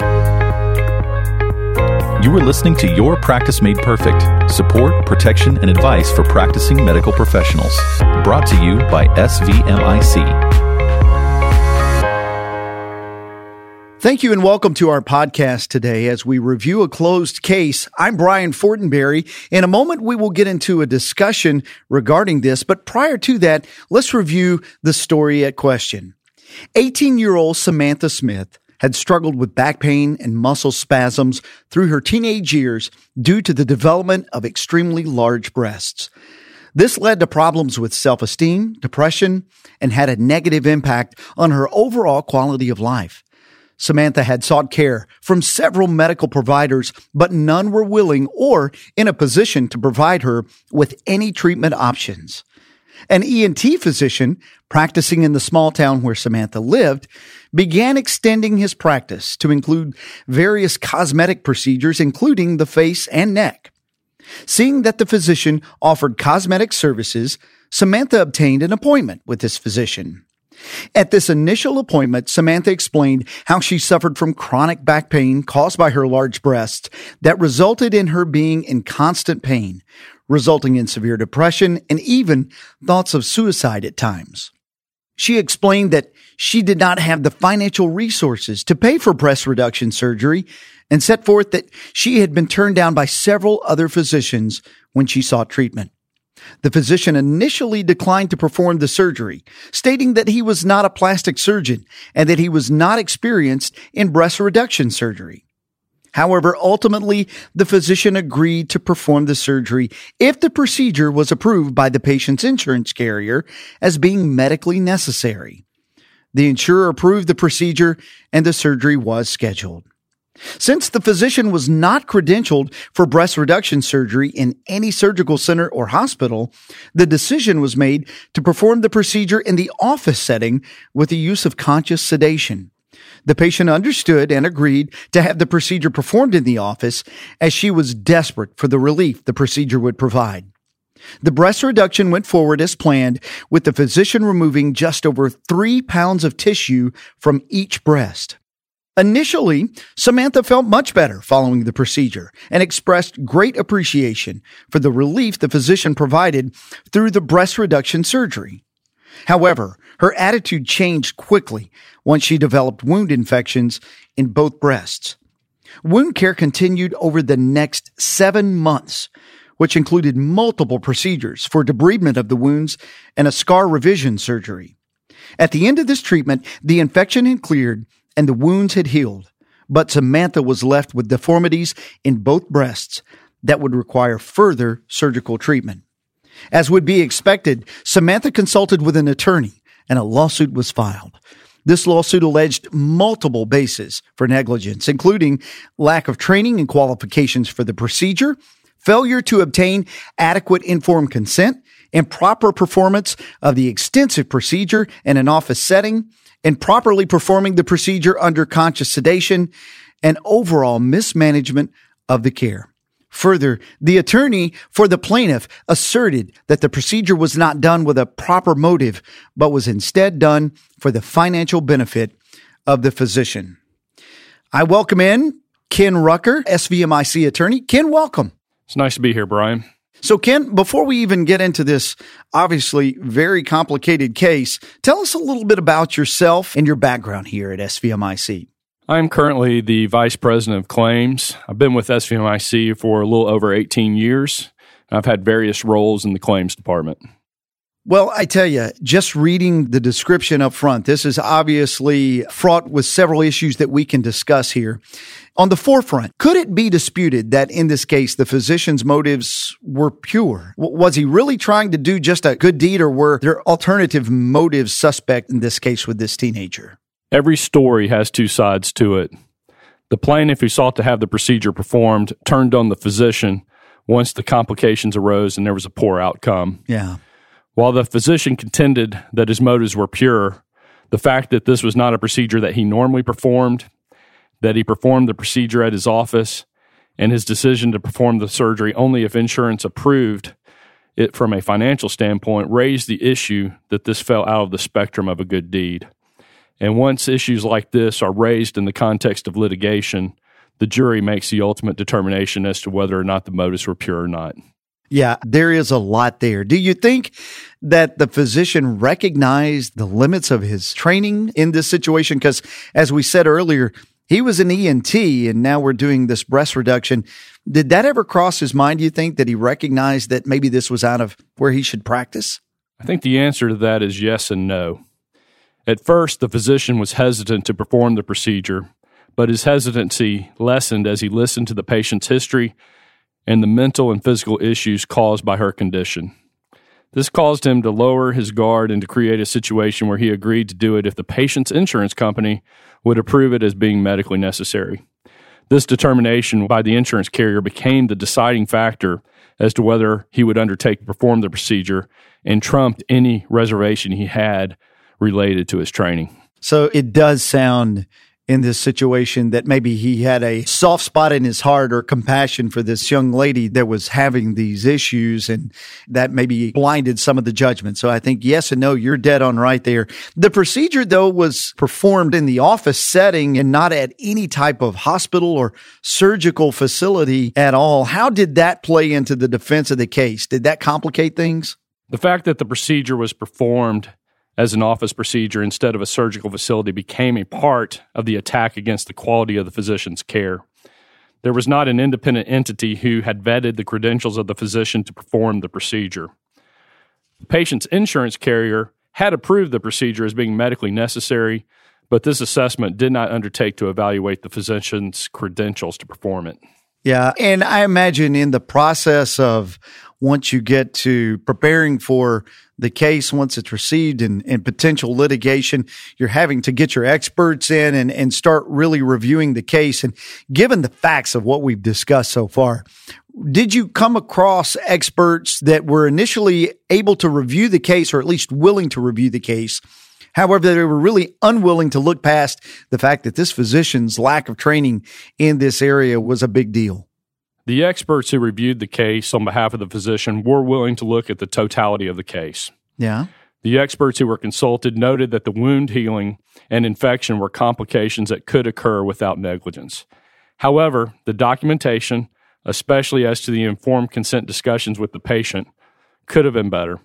You are listening to Your Practice Made Perfect support, protection, and advice for practicing medical professionals. Brought to you by SVMIC. Thank you and welcome to our podcast today as we review a closed case. I'm Brian Fortenberry. In a moment, we will get into a discussion regarding this, but prior to that, let's review the story at question. 18 year old Samantha Smith had struggled with back pain and muscle spasms through her teenage years due to the development of extremely large breasts. This led to problems with self esteem, depression, and had a negative impact on her overall quality of life. Samantha had sought care from several medical providers, but none were willing or in a position to provide her with any treatment options. An ENT physician practicing in the small town where Samantha lived began extending his practice to include various cosmetic procedures, including the face and neck. Seeing that the physician offered cosmetic services, Samantha obtained an appointment with this physician. At this initial appointment, Samantha explained how she suffered from chronic back pain caused by her large breasts that resulted in her being in constant pain, resulting in severe depression and even thoughts of suicide at times. She explained that she did not have the financial resources to pay for breast reduction surgery and set forth that she had been turned down by several other physicians when she sought treatment. The physician initially declined to perform the surgery, stating that he was not a plastic surgeon and that he was not experienced in breast reduction surgery. However, ultimately, the physician agreed to perform the surgery if the procedure was approved by the patient's insurance carrier as being medically necessary. The insurer approved the procedure and the surgery was scheduled. Since the physician was not credentialed for breast reduction surgery in any surgical center or hospital, the decision was made to perform the procedure in the office setting with the use of conscious sedation. The patient understood and agreed to have the procedure performed in the office as she was desperate for the relief the procedure would provide. The breast reduction went forward as planned, with the physician removing just over three pounds of tissue from each breast. Initially, Samantha felt much better following the procedure and expressed great appreciation for the relief the physician provided through the breast reduction surgery. However, her attitude changed quickly once she developed wound infections in both breasts. Wound care continued over the next seven months, which included multiple procedures for debridement of the wounds and a scar revision surgery. At the end of this treatment, the infection had cleared and the wounds had healed, but Samantha was left with deformities in both breasts that would require further surgical treatment. As would be expected, Samantha consulted with an attorney and a lawsuit was filed. This lawsuit alleged multiple bases for negligence, including lack of training and qualifications for the procedure, failure to obtain adequate informed consent, improper performance of the extensive procedure in an office setting, improperly performing the procedure under conscious sedation, and overall mismanagement of the care. Further, the attorney for the plaintiff asserted that the procedure was not done with a proper motive, but was instead done for the financial benefit of the physician. I welcome in Ken Rucker, SVMIC attorney. Ken, welcome. It's nice to be here, Brian. So, Ken, before we even get into this obviously very complicated case, tell us a little bit about yourself and your background here at SVMIC. I'm currently the Vice President of Claims. I've been with SVMIC for a little over 18 years. I've had various roles in the claims department. Well, I tell you, just reading the description up front, this is obviously fraught with several issues that we can discuss here. On the forefront, could it be disputed that in this case the physician's motives were pure? Was he really trying to do just a good deed or were there alternative motives suspect in this case with this teenager? Every story has two sides to it. The plaintiff who sought to have the procedure performed turned on the physician once the complications arose and there was a poor outcome. Yeah. While the physician contended that his motives were pure, the fact that this was not a procedure that he normally performed, that he performed the procedure at his office, and his decision to perform the surgery only if insurance approved it from a financial standpoint raised the issue that this fell out of the spectrum of a good deed. And once issues like this are raised in the context of litigation, the jury makes the ultimate determination as to whether or not the motives were pure or not. Yeah, there is a lot there. Do you think that the physician recognized the limits of his training in this situation? Because as we said earlier, he was an ENT and now we're doing this breast reduction. Did that ever cross his mind, do you think, that he recognized that maybe this was out of where he should practice? I think the answer to that is yes and no. At first, the physician was hesitant to perform the procedure, but his hesitancy lessened as he listened to the patient's history and the mental and physical issues caused by her condition. This caused him to lower his guard and to create a situation where he agreed to do it if the patient's insurance company would approve it as being medically necessary. This determination by the insurance carrier became the deciding factor as to whether he would undertake to perform the procedure and trumped any reservation he had related to his training. So it does sound in this situation that maybe he had a soft spot in his heart or compassion for this young lady that was having these issues and that maybe blinded some of the judgment. So I think yes and no, you're dead on right there. The procedure though was performed in the office setting and not at any type of hospital or surgical facility at all. How did that play into the defense of the case? Did that complicate things? The fact that the procedure was performed as an office procedure instead of a surgical facility became a part of the attack against the quality of the physician's care. There was not an independent entity who had vetted the credentials of the physician to perform the procedure. The patient's insurance carrier had approved the procedure as being medically necessary, but this assessment did not undertake to evaluate the physician's credentials to perform it. Yeah. And I imagine in the process of once you get to preparing for the case, once it's received and, and potential litigation, you're having to get your experts in and, and start really reviewing the case. And given the facts of what we've discussed so far, did you come across experts that were initially able to review the case or at least willing to review the case? However, they were really unwilling to look past the fact that this physician's lack of training in this area was a big deal. The experts who reviewed the case on behalf of the physician were willing to look at the totality of the case. Yeah. The experts who were consulted noted that the wound healing and infection were complications that could occur without negligence. However, the documentation, especially as to the informed consent discussions with the patient, could have been better.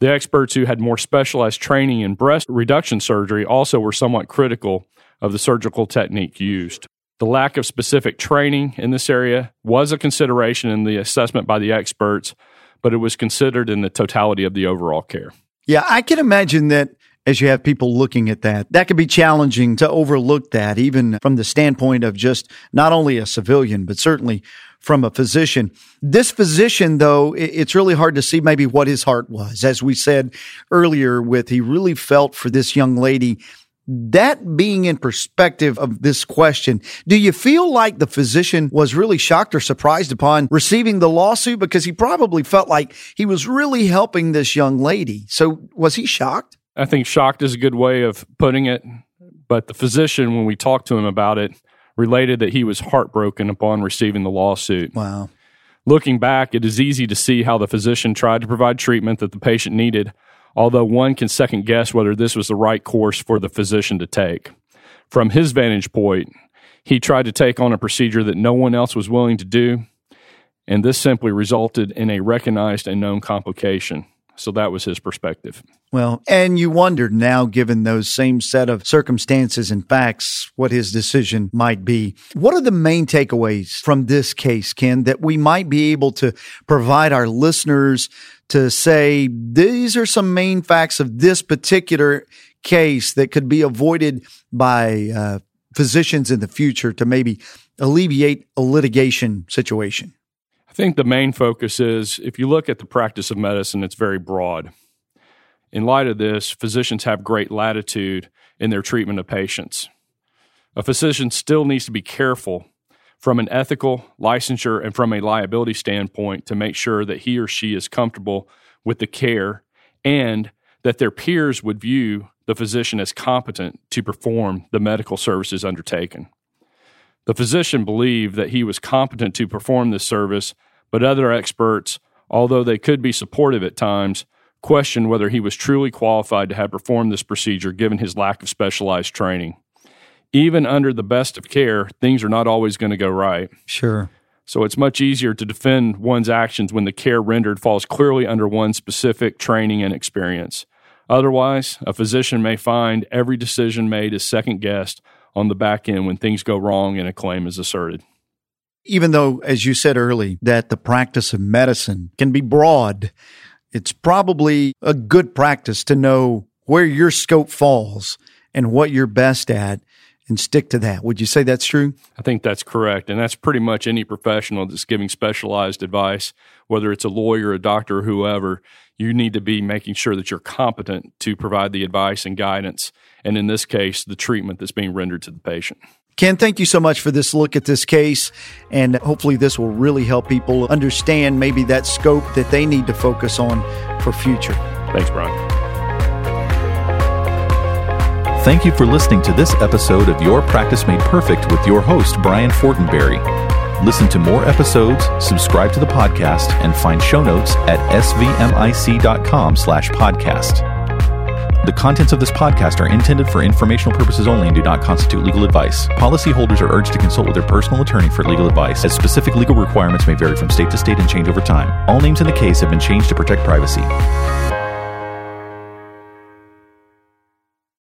The experts who had more specialized training in breast reduction surgery also were somewhat critical of the surgical technique used. The lack of specific training in this area was a consideration in the assessment by the experts, but it was considered in the totality of the overall care. Yeah, I can imagine that as you have people looking at that, that could be challenging to overlook that, even from the standpoint of just not only a civilian, but certainly from a physician. This physician, though, it's really hard to see maybe what his heart was. As we said earlier, with he really felt for this young lady that being in perspective of this question, do you feel like the physician was really shocked or surprised upon receiving the lawsuit? Because he probably felt like he was really helping this young lady. So was he shocked? I think shocked is a good way of putting it. But the physician, when we talked to him about it, related that he was heartbroken upon receiving the lawsuit. Wow. Looking back, it is easy to see how the physician tried to provide treatment that the patient needed although one can second guess whether this was the right course for the physician to take. From his vantage point, he tried to take on a procedure that no one else was willing to do, and this simply resulted in a recognized and known complication. So that was his perspective. Well, and you wondered now, given those same set of circumstances and facts, what his decision might be. What are the main takeaways from this case, Ken, that we might be able to provide our listeners to say these are some main facts of this particular case that could be avoided by uh, physicians in the future to maybe alleviate a litigation situation? I think the main focus is if you look at the practice of medicine, it's very broad. In light of this, physicians have great latitude in their treatment of patients. A physician still needs to be careful from an ethical, licensure, and from a liability standpoint to make sure that he or she is comfortable with the care and that their peers would view the physician as competent to perform the medical services undertaken. The physician believed that he was competent to perform this service, but other experts, although they could be supportive at times, questioned whether he was truly qualified to have performed this procedure given his lack of specialized training. Even under the best of care, things are not always going to go right. Sure. So it's much easier to defend one's actions when the care rendered falls clearly under one's specific training and experience. Otherwise, a physician may find every decision made is second guessed on the back end when things go wrong and a claim is asserted. Even though, as you said early, that the practice of medicine can be broad, it's probably a good practice to know where your scope falls and what you're best at and stick to that. Would you say that's true? I think that's correct. And that's pretty much any professional that's giving specialized advice, whether it's a lawyer, a doctor, or whoever, you need to be making sure that you're competent to provide the advice and guidance. And in this case, the treatment that's being rendered to the patient. Ken, thank you so much for this look at this case. And hopefully, this will really help people understand maybe that scope that they need to focus on for future. Thanks, Brian. Thank you for listening to this episode of Your Practice Made Perfect with your host, Brian Fortenberry. Listen to more episodes, subscribe to the podcast, and find show notes at svmic.com slash podcast. The contents of this podcast are intended for informational purposes only and do not constitute legal advice. Policyholders are urged to consult with their personal attorney for legal advice, as specific legal requirements may vary from state to state and change over time. All names in the case have been changed to protect privacy.